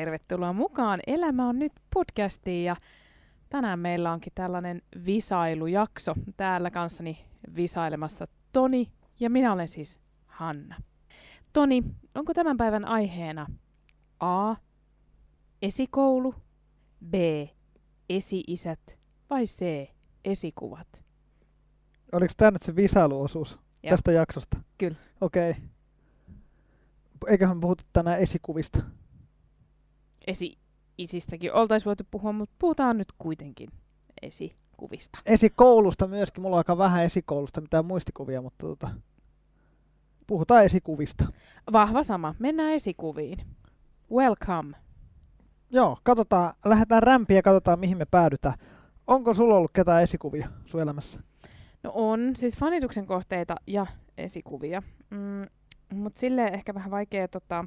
tervetuloa mukaan Elämä on nyt podcastiin ja tänään meillä onkin tällainen visailujakso täällä kanssani visailemassa Toni ja minä olen siis Hanna. Toni, onko tämän päivän aiheena A. Esikoulu, B. Esi-isät vai C. Esikuvat? Oliko tämä nyt se visailuosuus Joo. tästä jaksosta? Kyllä. Okei. Okay. Eiköhän puhuta tänään esikuvista. Esi-isistäkin oltaisiin voitu puhua, mutta puhutaan nyt kuitenkin esikuvista. Esikoulusta myöskin. Mulla on aika vähän esikoulusta, mitään muistikuvia, mutta tota, puhutaan esikuvista. Vahva sama. Mennään esikuviin. Welcome. Joo, katsotaan, lähdetään rämpiä ja katsotaan mihin me päädytään. Onko sulla ollut ketään esikuvia sun elämässä? No on, siis fanituksen kohteita ja esikuvia. Mm, mutta sille ehkä vähän vaikea, tota,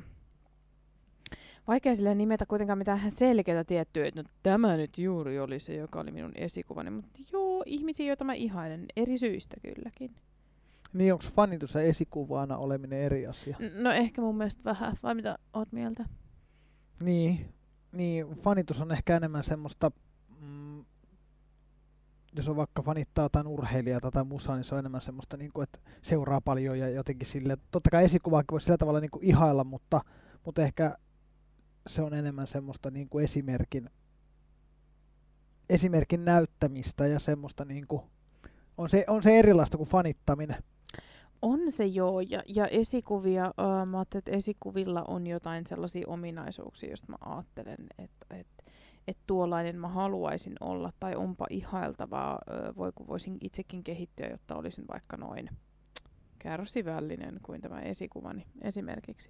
vaikea sille nimetä kuitenkaan mitään selkeää tiettyä, että no, tämä nyt juuri oli se, joka oli minun esikuvani. Mutta joo, ihmisiä, joita mä ihailen eri syistä kylläkin. Niin onko fanitus ja esikuvana oleminen eri asia? No ehkä mun mielestä vähän, vai mitä oot mieltä? Niin, niin fanitus on ehkä enemmän semmoista, mm, jos on vaikka fanittaa jotain urheilijaa tai musaa, niin se on enemmän semmoista, niin kuin, että seuraa paljon ja jotenkin sille, totta kai esikuvaakin voi sillä tavalla niin kuin ihailla, mutta, mutta ehkä se on enemmän semmoista niin kuin esimerkin, esimerkin näyttämistä ja semmoista niin kuin, on se, on se erilaista kuin fanittaminen. On se joo, ja, ja esikuvia, uh, mä että esikuvilla on jotain sellaisia ominaisuuksia, joista mä ajattelen, että et, et tuollainen mä haluaisin olla, tai onpa ihailtavaa, uh, voi kun voisin itsekin kehittyä, jotta olisin vaikka noin kärsivällinen kuin tämä esikuvani esimerkiksi.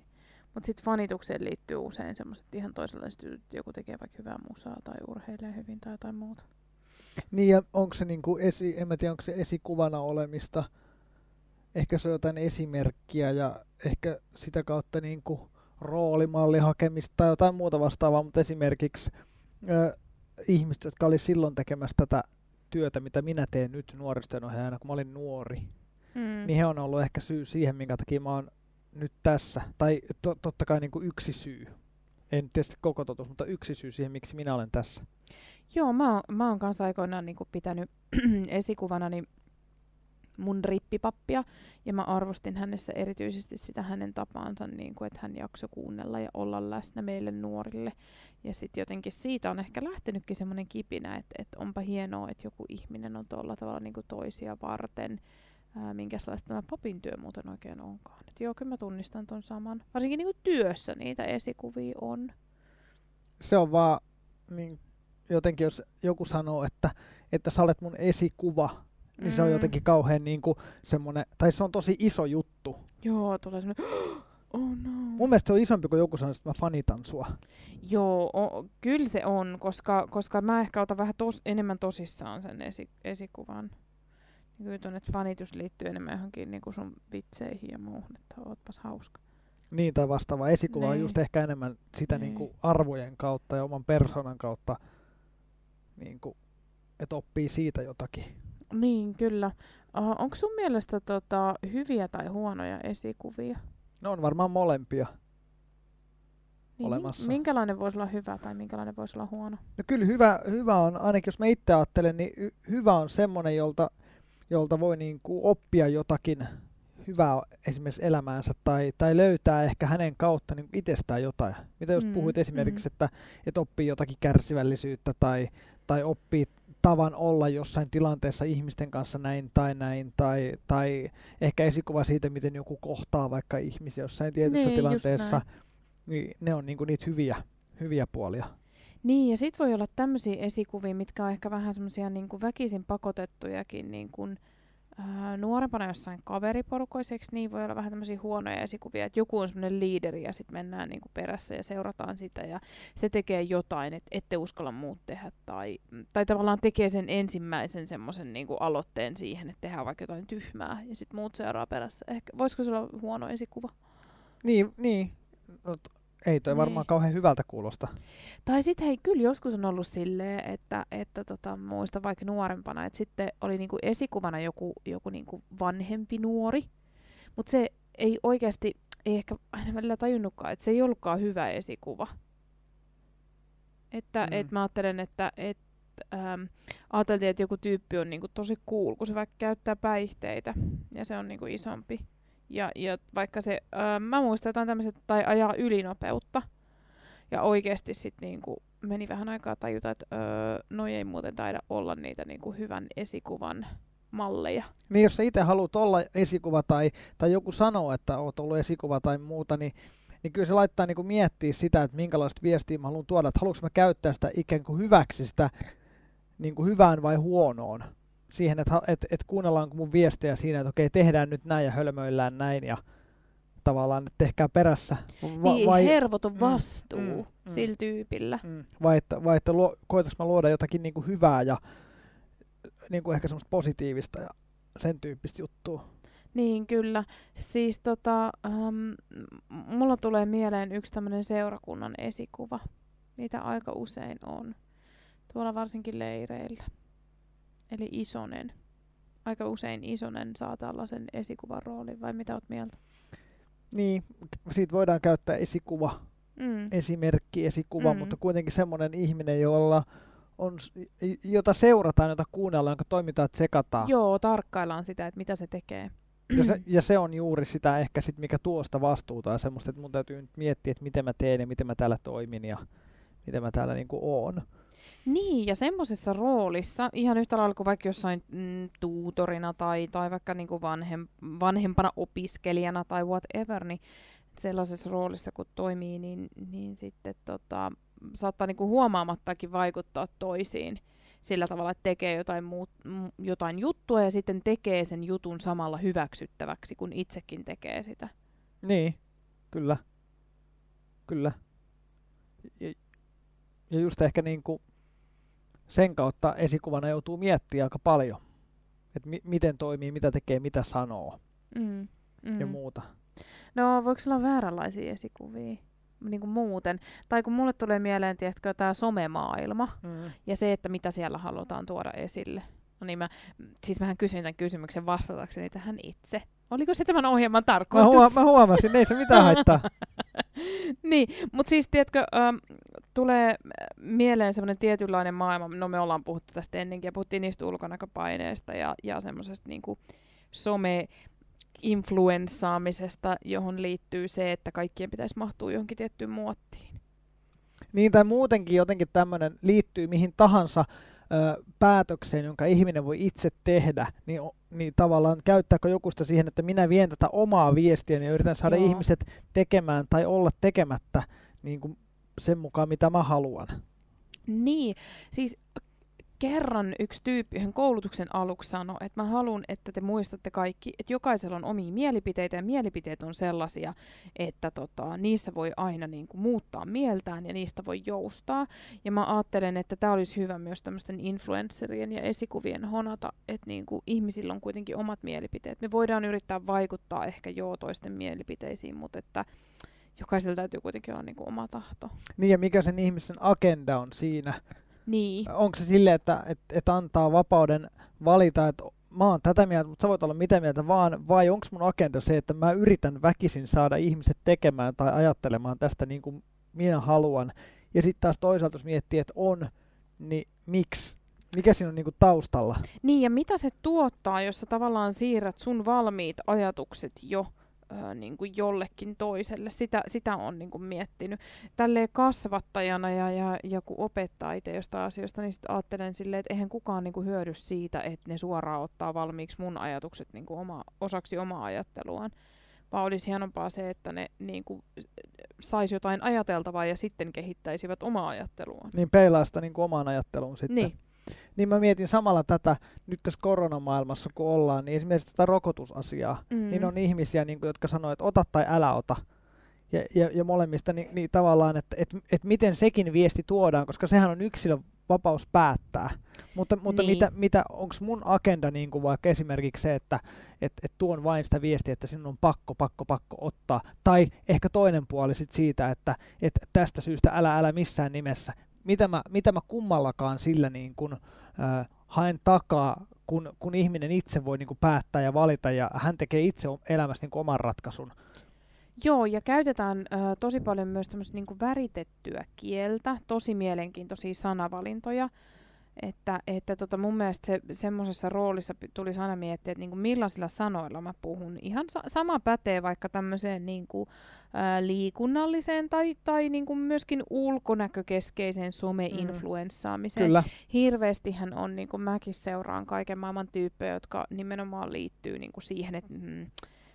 Mutta sitten fanitukseen liittyy usein semmoiset ihan toisenlaiset jutut, joku tekee vaikka hyvää musaa tai urheilee hyvin tai jotain muuta. Niin ja onko se niin kuin esi, en mä tiedä onko se esikuvana olemista, ehkä se on jotain esimerkkiä ja ehkä sitä kautta niin kuin roolimalli hakemista tai jotain muuta vastaavaa, mutta esimerkiksi ö, ihmiset, jotka oli silloin tekemässä tätä työtä, mitä minä teen nyt nuorisotyön ohjaajana, kun mä olin nuori, Mm. niin he on ollut ehkä syy siihen, minkä takia mä oon nyt tässä. Tai to, totta kai niin kuin yksi syy. En tietysti koko totuus, mutta yksi syy siihen, miksi minä olen tässä. Joo, mä oon, mä oon kanssa aikoinaan niin pitänyt esikuvanani mun rippipappia, ja mä arvostin hänessä erityisesti sitä hänen tapaansa, niin kuin, että hän jaksoi kuunnella ja olla läsnä meille nuorille. Ja sitten jotenkin siitä on ehkä lähtenytkin semmoinen kipinä, että, että onpa hienoa, että joku ihminen on tuolla tavalla niin kuin toisia varten, ää, minkälaista tämä papin työ muuten oikein onkaan. Et joo, kyllä mä tunnistan ton saman. Varsinkin niin kuin työssä niitä esikuvia on. se on vaan niin, jotenkin, jos joku sanoo, että, että sä olet mun esikuva, niin se on Mm. jotenkin kauhean niin kuin semmoinen, tai se on tosi iso juttu. Joo, tulee semmoinen, oh no. Mun mielestä se on isompi kuin joku sanoo, että mä fanitan sua. Joo, o, kyllä se on, koska, koska mä ehkä otan vähän tos, enemmän tosissaan sen esi, esikuvan. Kyllä tuonne, että fanitus liittyy enemmän johonkin niin kuin sun vitseihin ja muuhun, että ootpas hauska. Niin tai vastaava. Esikuva on Niin. just ehkä enemmän sitä Niin. niin kuin arvojen kautta ja oman persoonan kautta, niin kuin, että oppii siitä jotakin. Niin, kyllä. Uh, onko sun mielestä tota, hyviä tai huonoja esikuvia? Ne on varmaan molempia. Niin, Olemassa. Minkälainen voisi olla hyvä tai minkälainen voisi olla huono? No kyllä hyvä, hyvä on, ainakin jos mä itse ajattelen, niin hy- hyvä on semmoinen, jolta, jolta voi niin kuin oppia jotakin hyvää esimerkiksi elämäänsä tai, tai löytää ehkä hänen kautta niin itsestään jotain. Mitä just Mm, puhuit esimerkiksi, mm. että, että oppii jotakin kärsivällisyyttä tai, tai oppii tavan olla jossain tilanteessa ihmisten kanssa näin tai näin, tai, tai ehkä esikuva siitä, miten joku kohtaa vaikka ihmisiä jossain tietyssä Niin, tilanteessa, niin ne on niinku niitä hyviä, hyviä puolia. Niin, ja sitten voi olla tämmöisiä esikuvia, mitkä on ehkä vähän semmoisia niin väkisin pakotettujakin niin kuin, ää, nuorempana jossain kaveriporukoiseksi, niin voi olla vähän tämmöisiä huonoja esikuvia, että joku on semmoinen liideri ja sitten mennään niin kuin perässä ja seurataan sitä ja se tekee jotain, että ette uskalla muut tehdä tai, tai tavallaan tekee sen ensimmäisen semmoisen niin kuin aloitteen siihen, että tehdään vaikka jotain tyhmää ja sitten muut seuraa perässä. Ehkä, voisiko se olla huono esikuva? Niin, niin. No, ei toi Niin. varmaan kauhean hyvältä kuulosta. Tai sitten hei, kyllä joskus on ollut silleen, että, että tota, muista vaikka nuorempana, että sitten oli niinku esikuvana joku, joku niinku vanhempi nuori, mutta se ei oikeasti, ei ehkä aina välillä tajunnutkaan, että se ei ollutkaan hyvä esikuva. Että Mm. et mä ajattelen, että et, ähm, ajateltiin, että joku tyyppi on niinku tosi cool, kun se vaikka käyttää päihteitä ja se on niinku isompi. Ja, ja vaikka se, ähm, mä muistan jotain tämmöiset, tai ajaa ylinopeutta. Ja oikeasti sitten niinku meni vähän aikaa tajuta, että öö, noi ei muuten taida olla niitä niinku hyvän esikuvan malleja. Niin jos sä itse haluat olla esikuva tai, tai joku sanoo, että oot ollut esikuva tai muuta, niin, niin kyllä se laittaa niin miettiä sitä, että minkälaista viestiä mä haluan tuoda, että haluanko mä käyttää sitä ikään kuin hyväksi sitä niin kuin hyvään vai huonoon. Siihen, että, että, että kuunnellaanko mun viestejä siinä, että okei, tehdään nyt näin ja hölmöillään näin ja tavallaan, että tehkää perässä. Va- niin, vai, hervoton Mm, vastuu mm, mm, sillä tyypillä. mm, vai että, vai että luo, koetaks mä luoda jotakin niin kuin hyvää ja niin kuin ehkä semmoista positiivista ja sen tyyppistä juttua. Niin, kyllä. Siis tota, ähm, mulla tulee mieleen yksi tämmöinen seurakunnan esikuva. Niitä aika usein on. Tuolla varsinkin leireillä. Eli Isonen. Aika usein Isonen saa tällaisen esikuvan roolin, vai mitä oot mieltä? Niin, siitä voidaan käyttää esikuva, Mm. esimerkki, esikuva, Mm. mutta kuitenkin semmoinen ihminen, jolla on, jota seurataan, jota kuunnellaan, jonka toimintaa tsekataan. Joo, tarkkaillaan sitä, että mitä se tekee. Ja, se, ja se on juuri sitä ehkä sit, mikä tuosta vastuuta ja semmoista, että mun täytyy nyt miettiä, että miten mä teen ja miten mä täällä toimin ja miten mä täällä niinku oon. Niin, ja semmoisessa roolissa, ihan yhtä lailla kuin vaikka jossain mm, tuutorina tai, tai vaikka niinku vanhem, vanhempana opiskelijana tai whatever, niin sellaisessa roolissa kun toimii, niin, niin sitten tota, saattaa niinku huomaamattakin vaikuttaa toisiin sillä tavalla, että tekee jotain, muut, jotain juttua ja sitten tekee sen jutun samalla hyväksyttäväksi, kun itsekin tekee sitä. Niin, kyllä. Kyllä. Ja, ja just ehkä niinku sen kautta esikuvana joutuu miettimään aika paljon, että mi- miten toimii, mitä tekee, mitä sanoo Mm. Mm. ja muuta. No, voiko olla vääränlaisia esikuvia? Niin kuin muuten. Tai kun mulle tulee mieleen, tiedätkö, tämä somemaailma Mm. ja se, että mitä siellä halutaan tuoda esille. No niin, mä, siis mähän kysyin tämän kysymyksen vastatakseni tähän itse. Oliko se tämän ohjelman Mä, tarkoitus? huo- mä huomasin, ei se mitään haittaa. niin, mutta siis tiedätkö, ähm, tulee äh, mieleen semmoinen tietynlainen maailma, no me ollaan puhuttu tästä ennenkin ja puhuttiin niistä ulkonäköpaineista ja, ja semmoisesta niinku some influenssaamisesta, johon liittyy se, että kaikkien pitäisi mahtua johonkin tiettyyn muottiin. Niin tai muutenkin jotenkin tämmöinen liittyy mihin tahansa ö, päätökseen, jonka ihminen voi itse tehdä, niin, niin tavallaan käyttääkö joku sitä siihen, että minä vien tätä omaa viestiä ja yritän saada Joo. ihmiset tekemään tai olla tekemättä niin kuin sen mukaan, mitä mä haluan. Niin, siis kerran yksi tyyppi yhden koulutuksen aluksi sanoi, että mä haluan, että te muistatte kaikki, että jokaisella on omia mielipiteitä ja mielipiteet on sellaisia, että tota, niissä voi aina niin kuin, muuttaa mieltään ja niistä voi joustaa. Ja mä ajattelen, että tämä olisi hyvä myös tämmöisten influencerien ja esikuvien honata, että niin kuin, ihmisillä on kuitenkin omat mielipiteet. Me voidaan yrittää vaikuttaa ehkä joo toisten mielipiteisiin, mutta että jokaisella täytyy kuitenkin olla niin kuin, oma tahto. Niin ja mikä sen ihmisen agenda on siinä. Niin. Onko se silleen, että, että, että antaa vapauden valita, että mä oon tätä mieltä, mutta sä voit olla mitä mieltä vaan, vai onko mun agenda se, että mä yritän väkisin saada ihmiset tekemään tai ajattelemaan tästä niin kuin minä haluan. Ja sitten taas toisaalta jos miettii, että on, niin miksi? Mikä siinä on niin kuin taustalla? Niin, ja mitä se tuottaa, jos sä tavallaan siirrät sun valmiit ajatukset jo ö, niin kuin jollekin toiselle. Sitä, sitä on niin kuin miettinyt. Tälleen kasvattajana ja, ja, ja kun opettaa itse jostain asioista, niin sitten ajattelen silleen, että eihän kukaan niin kuin hyödy siitä, että ne suoraan ottaa valmiiksi mun ajatukset niin kuin oma, osaksi omaa ajatteluaan. Vaan olisi hienompaa se, että ne niin kuin, saisi jotain ajateltavaa ja sitten kehittäisivät omaa ajatteluaan. Niin peilaa sitä niin kuin omaan ajatteluun sitten. Niin. Niin mä mietin samalla tätä nyt tässä koronamaailmassa, kun ollaan, niin esimerkiksi tätä rokotusasiaa. Mm. niin on ihmisiä, niin kuin, jotka sanoo, että ota tai älä ota. Ja, ja, ja molemmista niin, niin tavallaan, että et, et miten sekin viesti tuodaan, koska sehän on yksilön vapaus päättää. Mutta, mutta Niin. mitä, mitä onko mun agenda niin kuin vaikka esimerkiksi se, että et, et tuon vain sitä viestiä, että sinun on pakko, pakko, pakko ottaa. Tai ehkä toinen puoli sit siitä, että et tästä syystä älä, älä missään nimessä. Mitä mä, mitä mä kummallakaan sillä niin kuin, äh, haen takaa, kun, kun ihminen itse voi niin kuin päättää ja valita ja hän tekee itse elämässä niin kuin oman ratkaisun. Joo, ja käytetään ö, tosi paljon myös tämmöistä niinku väritettyä kieltä, tosi mielenkiintoisia sanavalintoja. Että, että tota mun mielestä se, semmoisessa roolissa tulisi aina miettiä, että niinku millaisilla sanoilla mä puhun. Ihan sa- sama pätee vaikka tämmöiseen niinku, ää, liikunnalliseen tai, tai niinku myöskin ulkonäkökeskeiseen some-influenssaamiseen. Kyllä. Hirveästihän on, niin kuin mäkin seuraan kaiken maailman tyyppejä, jotka nimenomaan liittyy niin kuin siihen, että mm,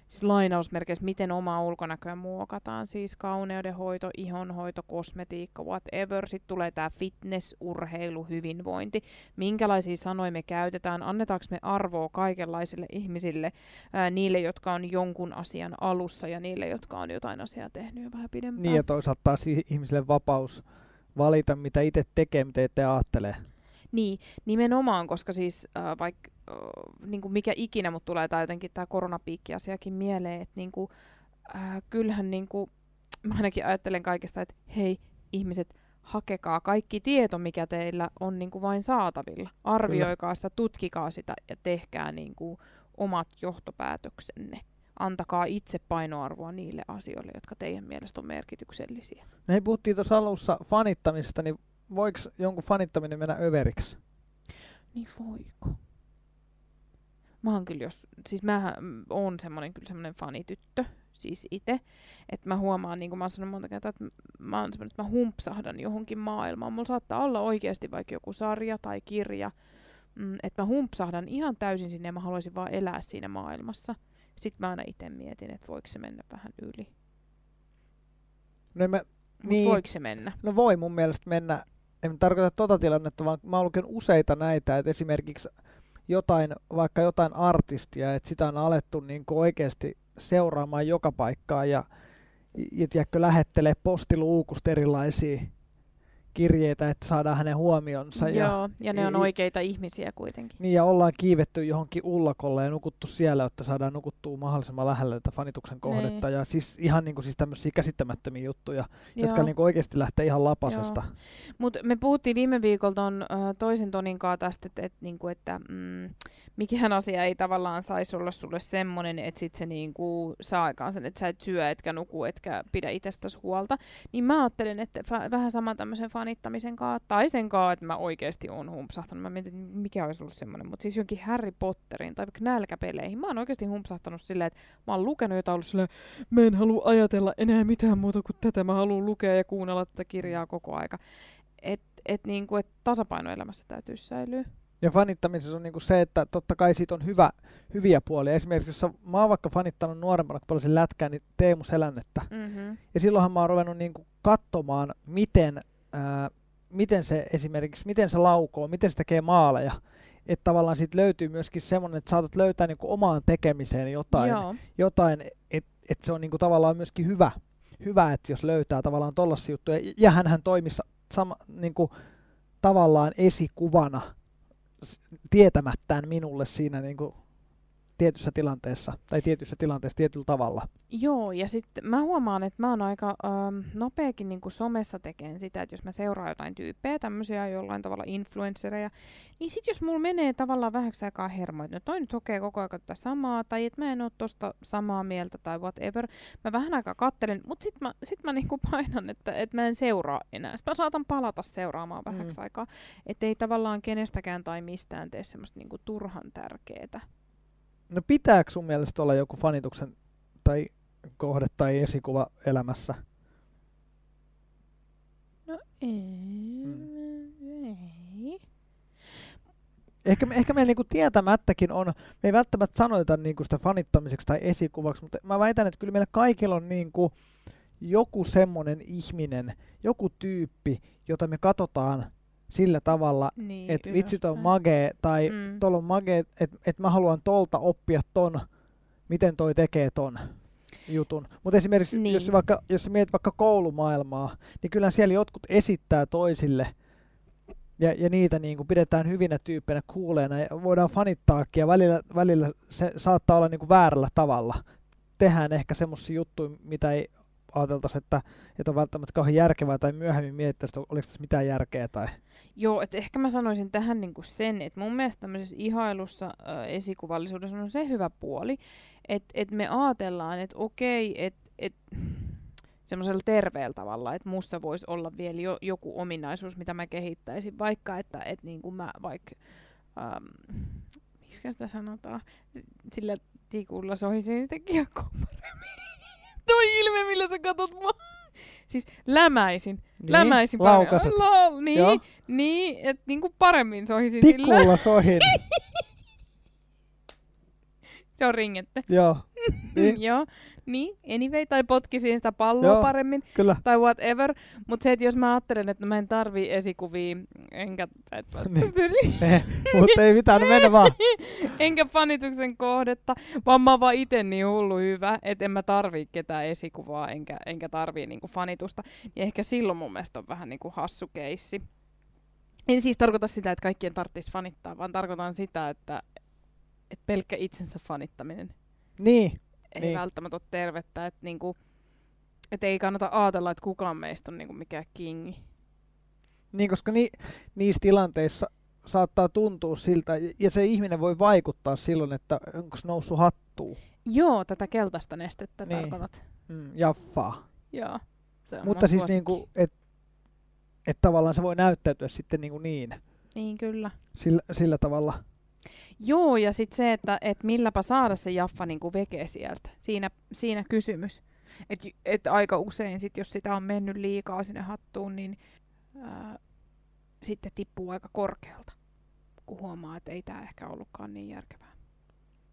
siis lainausmerkeissä, miten omaa ulkonäköä muokataan, siis kauneudenhoito, ihonhoito, kosmetiikka, whatever. Sitten tulee tämä fitness, urheilu, hyvinvointi. Minkälaisia sanoja me käytetään, annetaanko me arvoa kaikenlaisille ihmisille, ää, niille, jotka on jonkun asian alussa ja niille, jotka on jotain asiaa tehnyt jo vähän pidempään. Niin ja toisaalta taas ihmisille vapaus valita, mitä itse tekee, mitä itse ajattelee. Niin, nimenomaan, koska siis äh, vaikka äh, niin kuin mikä ikinä mut tulee, tai jotenkin tämä koronapiikki-asiakin mieleen, että niin kuin, äh, kyllähän niin kuin, mä ainakin ajattelen kaikesta, että hei ihmiset, hakekaa kaikki tieto, mikä teillä on niin kuin vain saatavilla. Arvioikaa Kyllä. sitä, tutkikaa sitä ja tehkää niin kuin omat johtopäätöksenne. Antakaa itse painoarvoa niille asioille, jotka teidän mielestä on merkityksellisiä. Me puhuttiin tuossa alussa fanittamista, niin voiko jonkun fanittaminen mennä överiksi? Niin voiko? Mä oon kyllä jos, siis mä oon semmonen kyllä semmonen fanityttö, siis itse, että mä huomaan, niin kuin mä oon sanonut monta kertaa, että mä oon semmonen, että mä humpsahdan johonkin maailmaan. Mulla saattaa olla oikeasti vaikka joku sarja tai kirja, mm, että mä humpsahdan ihan täysin sinne ja mä haluaisin vaan elää siinä maailmassa. Sitten mä aina itse mietin, että voiko se mennä vähän yli. No mä, Mut niin, voiko se mennä? No voi mun mielestä mennä en tarkoita tuota tilannetta, vaan mä oon useita näitä, että esimerkiksi jotain, vaikka jotain artistia, että sitä on alettu niin oikeasti seuraamaan joka paikkaan ja, ja tiedätkö, lähettelee postiluukusta erilaisia kirjeitä, että saadaan hänen huomionsa. Joo, ja, ja ne on ja, oikeita ihmisiä kuitenkin. Niin, ja ollaan kiivetty johonkin ullakolle ja nukuttu siellä, että saadaan nukuttua mahdollisimman lähelle tätä fanituksen kohdetta. Niin. Ja siis ihan niin kuin, siis tämmöisiä käsittämättömiä juttuja, Joo. jotka niin kuin oikeasti lähtee ihan lapasesta. Mutta me puhuttiin viime viikolla ton, toisen Tonin kanssa tästä, että, et, niin kuin, että mm, mikään asia ei tavallaan saisi olla sulle semmoinen, että sit se niin kuin saa aikaan sen, että sä et syö, etkä nuku, etkä pidä itsestäsi huolta. Niin mä ajattelen, että vähän sama tämmöisen fanittamisen kanssa, tai sen kanssa, että mä oikeasti oon humpsahtanut. Mä mietin, mikä olisi ollut semmoinen, mutta siis jonkin Harry Potterin tai vaikka nälkäpeleihin. Mä oon oikeasti humpsahtanut silleen, että mä oon lukenut jotain ollut silleen, mä en halua ajatella enää mitään muuta kuin tätä. Mä haluan lukea ja kuunnella tätä kirjaa koko aika. Että et niinku, et tasapaino elämässä täytyy säilyä. Ja fanittamisessa on niinku se, että totta kai siitä on hyvä, hyviä puolia. Esimerkiksi jos mä oon vaikka fanittanut nuorempana, kun pelasin lätkää, niin Teemu Selännettä. Mm-hmm. Ja silloinhan mä oon ruvennut niinku katsomaan, miten, ää, miten se esimerkiksi, miten se laukoo, miten se tekee maaleja. Että tavallaan siitä löytyy myöskin semmoinen, että saatat löytää niinku omaan tekemiseen jotain, jotain että et se on niinku tavallaan myöskin hyvä, hyvä, että jos löytää tavallaan tollaisia juttuja. Ja hän toimissa sama, niinku, tavallaan esikuvana tietämättään minulle siinä niin kuin tietyssä tilanteessa, tai tietyssä tilanteessa tietyllä tavalla. Joo, ja sitten mä huomaan, että mä oon aika ähm, nopeakin niin somessa tekemään sitä, että jos mä seuraan jotain tyyppejä, tämmöisiä jollain tavalla influenssereja, niin sitten jos mulla menee tavallaan vähäksi aikaa hermo, että no toi nyt hokee koko ajan tätä samaa, tai että mä en ole tosta samaa mieltä, tai whatever, mä vähän aikaa kattelen, mutta sitten mä, sit mä niinku painan, että, että mä en seuraa enää. Sitten mä saatan palata seuraamaan vähäksi mm. aikaa, ettei tavallaan kenestäkään tai mistään tee semmoista niinku turhan tärkeetä. No pitääkö sun mielestä olla joku fanituksen tai kohde tai esikuva elämässä? No ei. Hmm. ei. Ehkä, ehkä meillä niinku tietämättäkin on, me ei välttämättä sanota niinku sitä fanittamiseksi tai esikuvaksi, mutta mä väitän, että kyllä meillä kaikilla on niinku joku semmoinen ihminen, joku tyyppi, jota me katsotaan sillä tavalla, niin, että vitsit on magee tai mm. tuolla on magee, että et mä haluan tolta oppia ton, miten toi tekee ton jutun. Mutta esimerkiksi niin. jos, vaikka, jos mietit vaikka koulumaailmaa, niin kyllä siellä jotkut esittää toisille ja, ja niitä niin kuin pidetään hyvinä tyyppeinä, kuuleena ja voidaan fanittaakin ja välillä, välillä se saattaa olla niin kuin väärällä tavalla. Tehdään ehkä semmoisia juttuja, mitä ei ajateltaisiin, että, että on välttämättä kauhean järkevää tai myöhemmin mietittäisiin, että oliko tässä mitään järkeä. Tai... Joo, että ehkä mä sanoisin tähän niinku sen, että mun mielestä tämmöisessä ihailussa äh, esikuvallisuudessa on se hyvä puoli, että et me ajatellaan, että okei, että et, semmoisella terveellä tavalla, että musta voisi olla vielä jo, joku ominaisuus, mitä mä kehittäisin, vaikka että et niin kuin mä vaikka, ähm, miksi sitä sanotaan, sillä tikulla sohisin sitä kiekkoa paremmin. Toi ilme, millä sä katot mua. Siis lämäisin. Niin, lämäisin laukaset. La, niin, Joo. niin että niinku paremmin sohisin sillä. Tikulla sohin. Se on ringette. Joo. Niin, Joo, niin, anyway, tai potkisin sitä palloa Joo. paremmin, kyllä. tai whatever. Mutta se, että jos mä ajattelen, että mä en tarvii esikuvia, enkä, Niin. Eh, Mutta ei mitään, no mennä vaan. enkä fanituksen kohdetta, vaan mä oon vaan ite niin hullu hyvä, että en mä tarvii ketään esikuvaa, enkä, enkä tarvii niinku fanitusta. Ja ehkä silloin mun mielestä on vähän niinku hassu keissi. En siis tarkoita sitä, että kaikkien tarvitsisi fanittaa, vaan tarkoitan sitä, että, että pelkkä itsensä fanittaminen Niin, ei Niin. välttämättä ole tervettä. Että niinku, et ei kannata ajatella, että kukaan meistä on niinku mikään kingi. niin koska ni, niissä tilanteissa saattaa tuntua siltä, ja se ihminen voi vaikuttaa silloin, että onko noussut hattuun. Joo, tätä keltaista nestettä Niin. tarkoitat. Mm, jaffaa. Joo. Se on Mutta siis niinku, että et tavallaan se voi näyttäytyä sitten niinku niin, Niin kyllä. sillä, sillä tavalla. Joo, ja sitten se, että et milläpä saada se jaffa niinku veke sieltä. Siinä, siinä kysymys. Että et aika usein, sit, jos sitä on mennyt liikaa sinne hattuun, niin ää, sitten tippuu aika korkealta, kun huomaa, että ei tämä ehkä ollutkaan niin järkevää.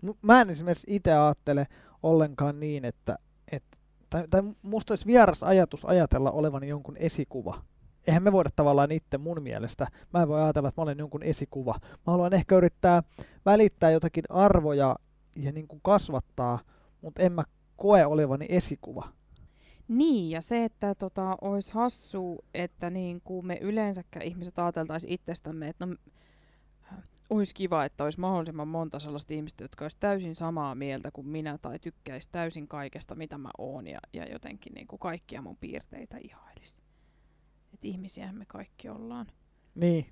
M- Mä en esimerkiksi itse ajattele ollenkaan niin, että, että tai, tai musta olisi vieras ajatus ajatella olevani jonkun esikuva. Eihän me voida tavallaan itse mun mielestä, mä en voi ajatella, että mä olen jonkun esikuva. Mä haluan ehkä yrittää välittää jotakin arvoja ja niin kuin kasvattaa, mutta en mä koe olevani esikuva. Niin, ja se, että tota, olisi hassu, että niin kuin me yleensäkään ihmiset ajateltaisiin itsestämme, että no, olisi kiva, että olisi mahdollisimman monta sellaista ihmistä, jotka olisi täysin samaa mieltä kuin minä tai tykkäisi täysin kaikesta, mitä mä oon ja, ja jotenkin niin kuin kaikkia mun piirteitä ihailisi. Että ihmisiähän me kaikki ollaan. Niin,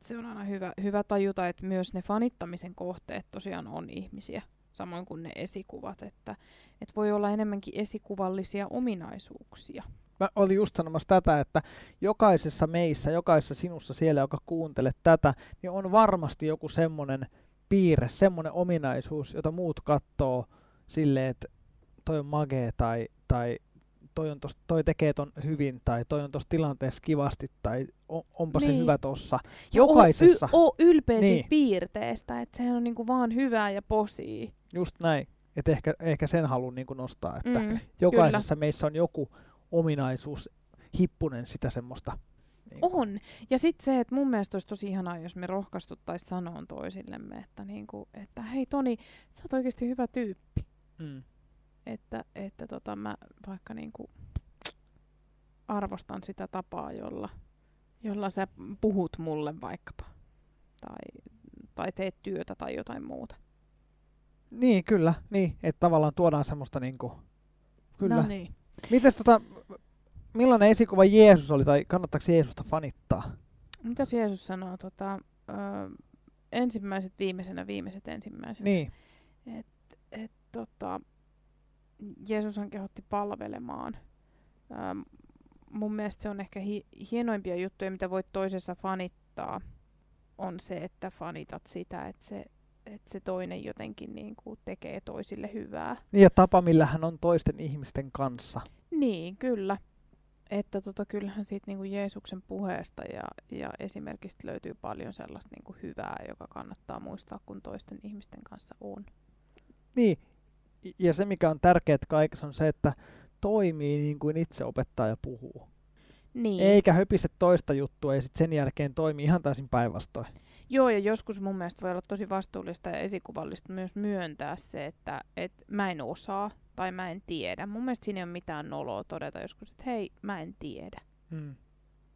Se on aina hyvä, hyvä tajuta, että myös ne fanittamisen kohteet tosiaan on ihmisiä, samoin kuin ne esikuvat, että, että voi olla enemmänkin esikuvallisia ominaisuuksia. mä olin just sanomassa tätä, että jokaisessa meissä, jokaisessa sinussa siellä, joka kuuntelet tätä, niin on varmasti joku semmoinen piirre, semmoinen ominaisuus, jota muut katsoo silleen, että toi on magee tai, tai toi, on tos, toi tekee ton hyvin tai toi on tuossa tilanteessa kivasti tai on, onpa se Niin. hyvä tossa. Ja oo Jokaisessa, Y- oo ylpeä Niin. piirteestä, että sehän on niinku vaan hyvää ja posii. just näin. Että ehkä, ehkä sen haluan niin nostaa, että Mm, jokaisessa meissä on joku ominaisuus, hippunen sitä semmoista. Niin kuin- on. Ja sitten se, että mun mielestä olisi tosi ihanaa, jos me rohkaistuttaisiin sanoa toisillemme, että, niinku, että hei Toni, sä oot oikeasti hyvä tyyppi. Mm. Että, että tota, mä vaikka niinku arvostan sitä tapaa, jolla, jolla sä puhut mulle vaikkapa. Tai, tai teet työtä tai jotain muuta. Niin, kyllä. Niin, että tavallaan tuodaan semmoista niinku... Kyllä. No niin. Mites tota, millainen esikuva Jeesus oli, tai kannattaako Jeesusta fanittaa? Mitäs Jeesus sanoo? Tota, ö, ensimmäiset viimeisenä, viimeiset ensimmäisenä. Niin, et, tota, Jeesushan kehotti palvelemaan. Ähm, mun mielestä se on ehkä hi- hienoimpia juttuja, mitä voit toisessa fanittaa, on se, että fanitat sitä, että se, että se toinen jotenkin niin kuin tekee toisille hyvää. niin ja tapa, millä hän on toisten ihmisten kanssa. Niin, kyllä. Että tota, kyllähän siitä niin kuin Jeesuksen puheesta ja, ja esimerkistä löytyy paljon sellaista niin kuin hyvää, joka kannattaa muistaa, kun toisten ihmisten kanssa on. Niin, ja se mikä on tärkeää kaikessa on se, että toimii niin kuin itse opettaja puhuu. Niin. Eikä höpise toista juttua ja sitten sen jälkeen toimii ihan täysin päinvastoin. Joo, ja joskus mun mielestä voi olla tosi vastuullista ja esikuvallista myös myöntää se, että et mä en osaa tai mä en tiedä. Mun mielestä siinä ei ole mitään noloa todeta joskus, että hei, mä en tiedä. Mm.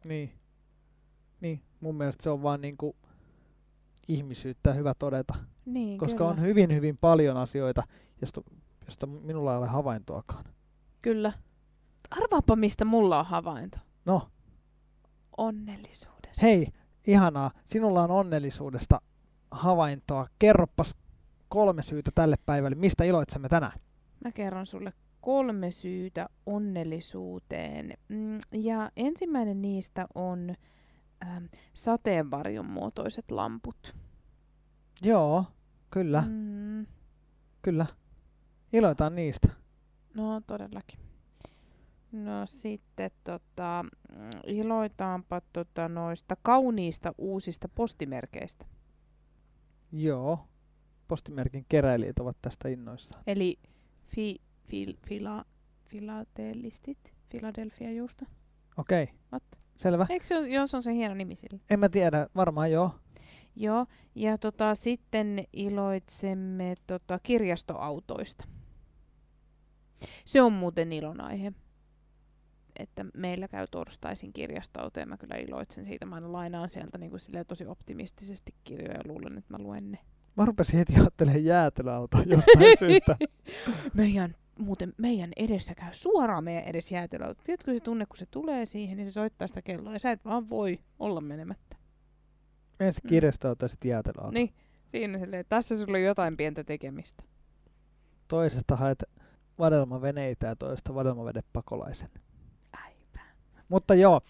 Niin. Niin, mun mielestä se on vaan niinku ihmisyyttä hyvä todeta. Niin, Koska kyllä. on hyvin, hyvin paljon asioita, josta, josta minulla ei ole havaintoakaan. Kyllä. Arvaapa, mistä mulla on havainto. No, Onnellisuudessa. hei, ihanaa. Sinulla on onnellisuudesta havaintoa. Kerroppas kolme syytä tälle päivälle. Mistä iloitsemme tänään? Mä kerron sulle kolme syytä onnellisuuteen. Mm, ja ensimmäinen niistä on ähm, sateenvarjon muotoiset lamput. Joo, kyllä, Mm, kyllä. Iloitaan niistä. no todellakin. No sitten tota, mm, iloitaanpa tota noista kauniista uusista postimerkeistä. Joo. Postimerkin keräilijät ovat tästä innoissaan. Eli fi, fil, fila, filatelistit, Philadelphia juusto. Okei, What? Selvä. Eikö se, ole- joo, se on se hieno nimi sille? En mä tiedä, varmaan joo. Joo, ja tota, sitten iloitsemme tota, kirjastoautoista. Se on muuten ilon aihe. Että meillä käy torstaisin kirjastoauto ja mä kyllä iloitsen siitä. Mä aina lainaan sieltä niin kuin tosi optimistisesti kirjoja ja luulen, että mä luen ne. Mä rupesin heti ajattelemaan jäätelöautoa jostain syystä. meidän, muuten meidän edessä käy suoraan meidän edes jäätelöauto. Tiedätkö se tunne, kun se tulee siihen, niin se soittaa sitä kelloa ja sä et vaan voi olla menemättä. Ensin Mm. kirjastoauto ja sitten jäätelöauto. Niin, siinä silleen, tässä sulla on jotain pientä tekemistä. Toisesta haet vadelmaveneitä ja toista vadelmavedepakolaisen. Aivan. Mutta joo,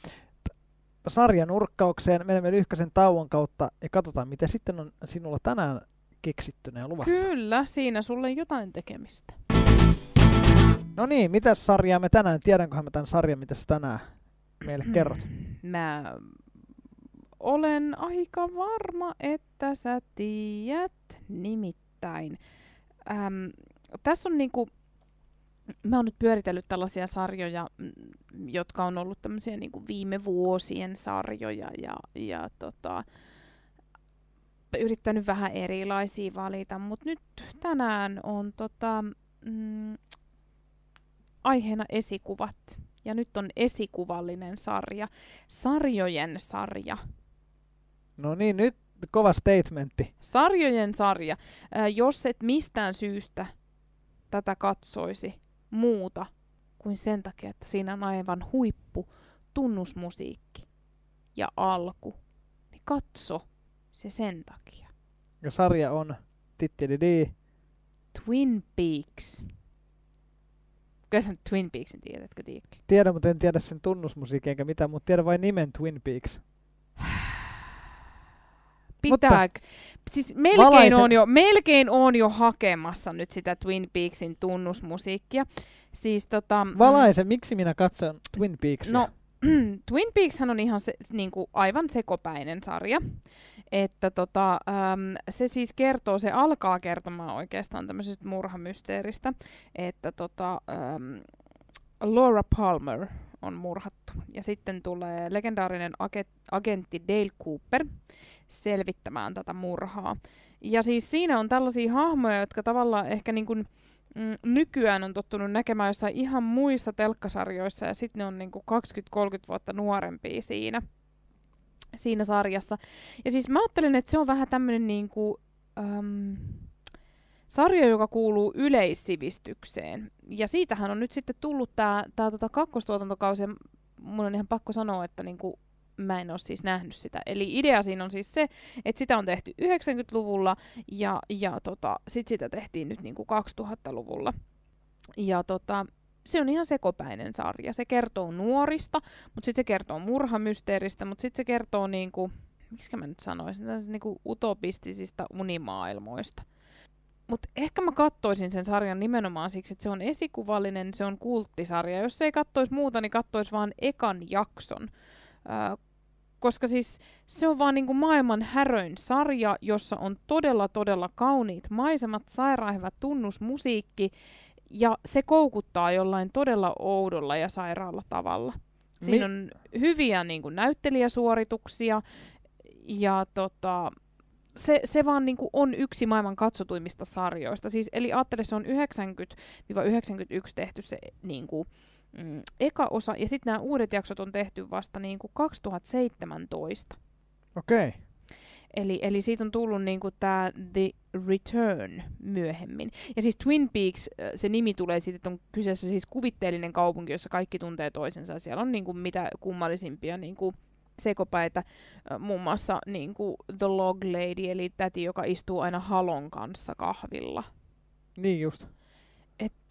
sarjan urkkaukseen menemme lyhkäisen tauon kautta ja katsotaan, mitä sitten on sinulla tänään keksittynä ja luvassa. Kyllä, siinä sulle jotain tekemistä. No niin, mitä sarjaa me tänään? Tiedänköhän mä tämän sarjan, mitä sä tänään meille kerrot? Mä olen aika varma, että sä tiedät. Nimittäin. Äm, tässä on niinku, mä oon nyt pyöritellyt tällaisia sarjoja, mm, jotka on ollut tämmöisiä niinku viime vuosien sarjoja ja, ja tota, yrittänyt vähän erilaisia valita, mutta nyt tänään on tota, mm, aiheena esikuvat. Ja nyt on esikuvallinen sarja, sarjojen sarja. No niin, nyt kova statementti. Sarjojen sarja. Ää, jos et mistään syystä tätä katsoisi muuta kuin sen takia, että siinä on aivan huippu tunnusmusiikki ja alku, niin katso se sen takia. Ja sarja on tittididi. Twin Peaks. Kyllä nyt Twin Peaksin tiedätkö, Tiikki? Tiedän, mutta en tiedä sen tunnusmusiikin eikä mitään, mutta tiedän vain nimen Twin Peaks. Pitää, siis melkein Valaise- on, jo, melkein on jo hakemassa nyt sitä Twin Peaksin tunnusmusiikkia. Siis tota, mm, Valaise, miksi minä katson Twin Peaksia? No, Twin Peakshan on ihan se, niinku, aivan sekopäinen sarja. Että tota, äm, se siis kertoo, se alkaa kertomaan oikeastaan tämmöisestä murhamysteeristä, että tota, äm, Laura Palmer on murhattu. Ja sitten tulee legendaarinen age- agentti Dale Cooper selvittämään tätä murhaa. Ja siis siinä on tällaisia hahmoja, jotka tavallaan ehkä niin kuin, mm, nykyään on tottunut näkemään jossain ihan muissa telkkasarjoissa ja sitten ne on niinku 20-30 vuotta nuorempia siinä, siinä sarjassa. Ja siis mä ajattelen, että se on vähän tämmöinen niinku, äm, sarja, joka kuuluu yleissivistykseen. Ja siitähän on nyt sitten tullut tämä tää tota kakkostuotantokausi, mun on ihan pakko sanoa, että niinku, mä en ole siis nähnyt sitä. Eli idea siinä on siis se, että sitä on tehty 90-luvulla ja, ja tota, sit sitä tehtiin nyt niinku 2000-luvulla. Ja tota, se on ihan sekopäinen sarja. Se kertoo nuorista, mutta sitten se kertoo murhamysteeristä, mutta sitten se kertoo niinku, miksi mä nyt sanoisin, tällaisista niinku utopistisista unimaailmoista. Mutta ehkä mä kattoisin sen sarjan nimenomaan siksi, että se on esikuvallinen, se on kulttisarja. Jos ei kattoisi muuta, niin kattoisi vaan ekan jakson. Öö, koska siis se on vaan niinku maailman häröin sarja, jossa on todella todella kauniit maisemat, sairaan hyvä tunnusmusiikki, ja se koukuttaa jollain todella oudolla ja sairaalla tavalla. Siinä Mi- on hyviä niinku näyttelijäsuorituksia, ja tota, se, se vaan niinku on yksi maailman katsotuimmista sarjoista. Siis, eli ajattele, se on 90-91 tehty se niinku, mm, eka osa, ja sitten nämä uudet jaksot on tehty vasta niinku 2017. Okei. Okay. Eli, eli siitä on tullut niinku tämä The Return myöhemmin. Ja siis Twin Peaks, se nimi tulee siitä, että on kyseessä siis kuvitteellinen kaupunki, jossa kaikki tuntee toisensa. Siellä on niinku mitä kummallisimpia niinku sekopäitä, muun muassa niinku The Log Lady, eli täti, joka istuu aina halon kanssa kahvilla. Niin just.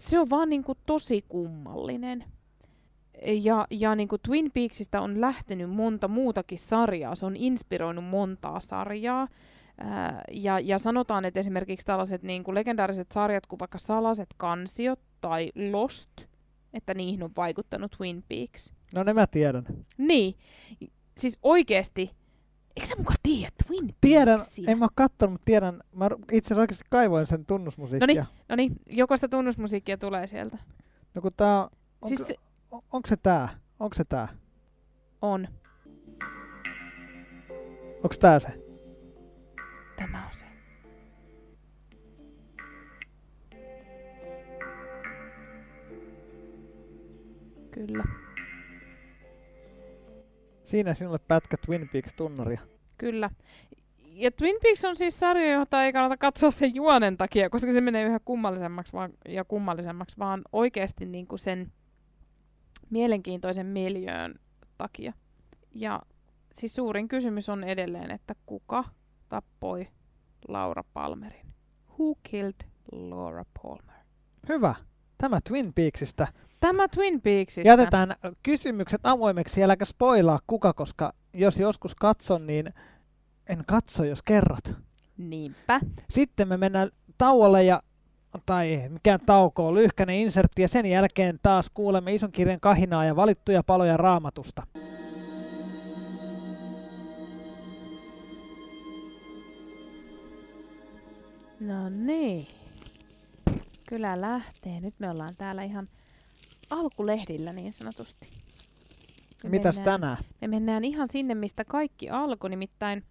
se on vaan niinku tosi kummallinen. Ja, ja niinku Twin Peaksista on lähtenyt monta muutakin sarjaa, se on inspiroinut montaa sarjaa. Ää, ja, ja sanotaan, että esimerkiksi tällaiset niinku legendaariset sarjat kuin vaikka Salaset kansiot tai Lost, että niihin on vaikuttanut Twin Peaks. No ne mä tiedän. Niin, siis oikeesti, eikö sä mukaan tiedä Twin Tiedän, Peaksia? en mä oo kattonut, mutta tiedän, mä itse asiassa kaivoin sen tunnusmusiikkia. No niin, joko sitä tunnusmusiikkia tulee sieltä? No kun tää, on, onko, Siis on, onko se tää? Onko se tää? on. Onko tää se? Tämä on se. Kyllä, Siinä sinulle pätkä Twin Peaks tunnaria. kyllä. Ja Twin Peaks on siis sarja, jota ei kannata katsoa sen juonen takia, koska se menee yhä kummallisemmaksi vaan, ja kummallisemmaksi, vaan oikeasti niin kuin sen mielenkiintoisen miljöön takia. Ja siis suurin kysymys on edelleen, että kuka tappoi Laura Palmerin? Who killed Laura Palmer? Hyvä. Tämä Twin Peaksista. Tämä Twin Peaksista. Jätetään kysymykset avoimeksi, äläkä spoilaa kuka, koska jos joskus katson, niin en katso, jos kerrot. Niinpä. Sitten me mennään tauolle ja tai mikään tauko on lyhkäinen insertti ja sen jälkeen taas kuulemme ison kirjan kahinaa ja valittuja paloja raamatusta. No niin. Kyllä lähtee. Nyt me ollaan täällä ihan alkulehdillä niin sanotusti. Me Mitäs mennään, tänään? Me mennään ihan sinne, mistä kaikki alkoi. Nimittäin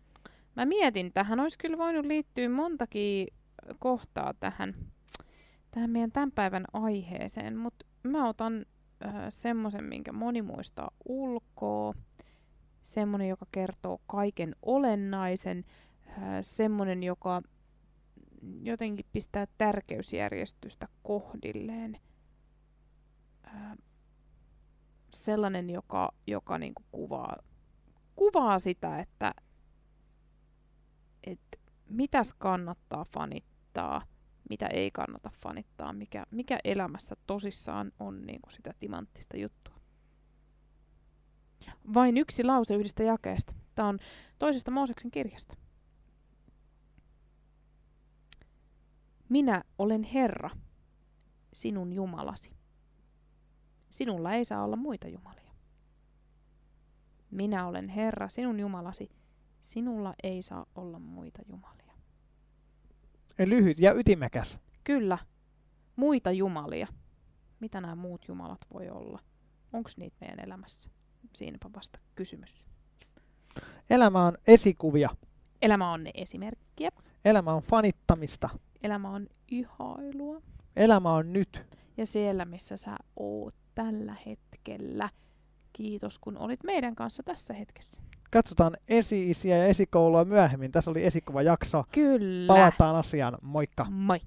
mä mietin, tähän olisi kyllä voinut liittyä montakin kohtaa tähän, tähän meidän tämän päivän aiheeseen, mutta mä otan äh, semmoisen, minkä moni muistaa ulkoa, semmoinen, joka kertoo kaiken olennaisen, äh, semmoinen, joka jotenkin pistää tärkeysjärjestystä kohdilleen. Ää, sellainen, joka, joka niinku kuvaa, kuvaa sitä, että et mitäs kannattaa fanittaa, mitä ei kannata fanittaa, mikä, mikä elämässä tosissaan on niinku sitä timanttista juttua. Vain yksi lause yhdestä jakeesta. Tämä on toisesta Mooseksen kirjasta. Minä olen Herra, sinun Jumalasi. Sinulla ei saa olla muita jumalia. Minä olen Herra, sinun Jumalasi. Sinulla ei saa olla muita jumalia. Lyhyt ja ytimekäs. Kyllä, muita jumalia. Mitä nämä muut jumalat voi olla? Onko niitä meidän elämässä? Siinäpä vasta kysymys. Elämä on esikuvia. Elämä on ne esimerkkiä. Elämä on fanittamista. Elämä on ihailua. Elämä on nyt. ja siellä, missä sä oot tällä hetkellä. Kiitos, kun olit meidän kanssa tässä hetkessä. Katsotaan esi-isiä ja esikoulua myöhemmin. Tässä oli esikuva jakso. Kyllä. Palataan asiaan. Moikka! Moi.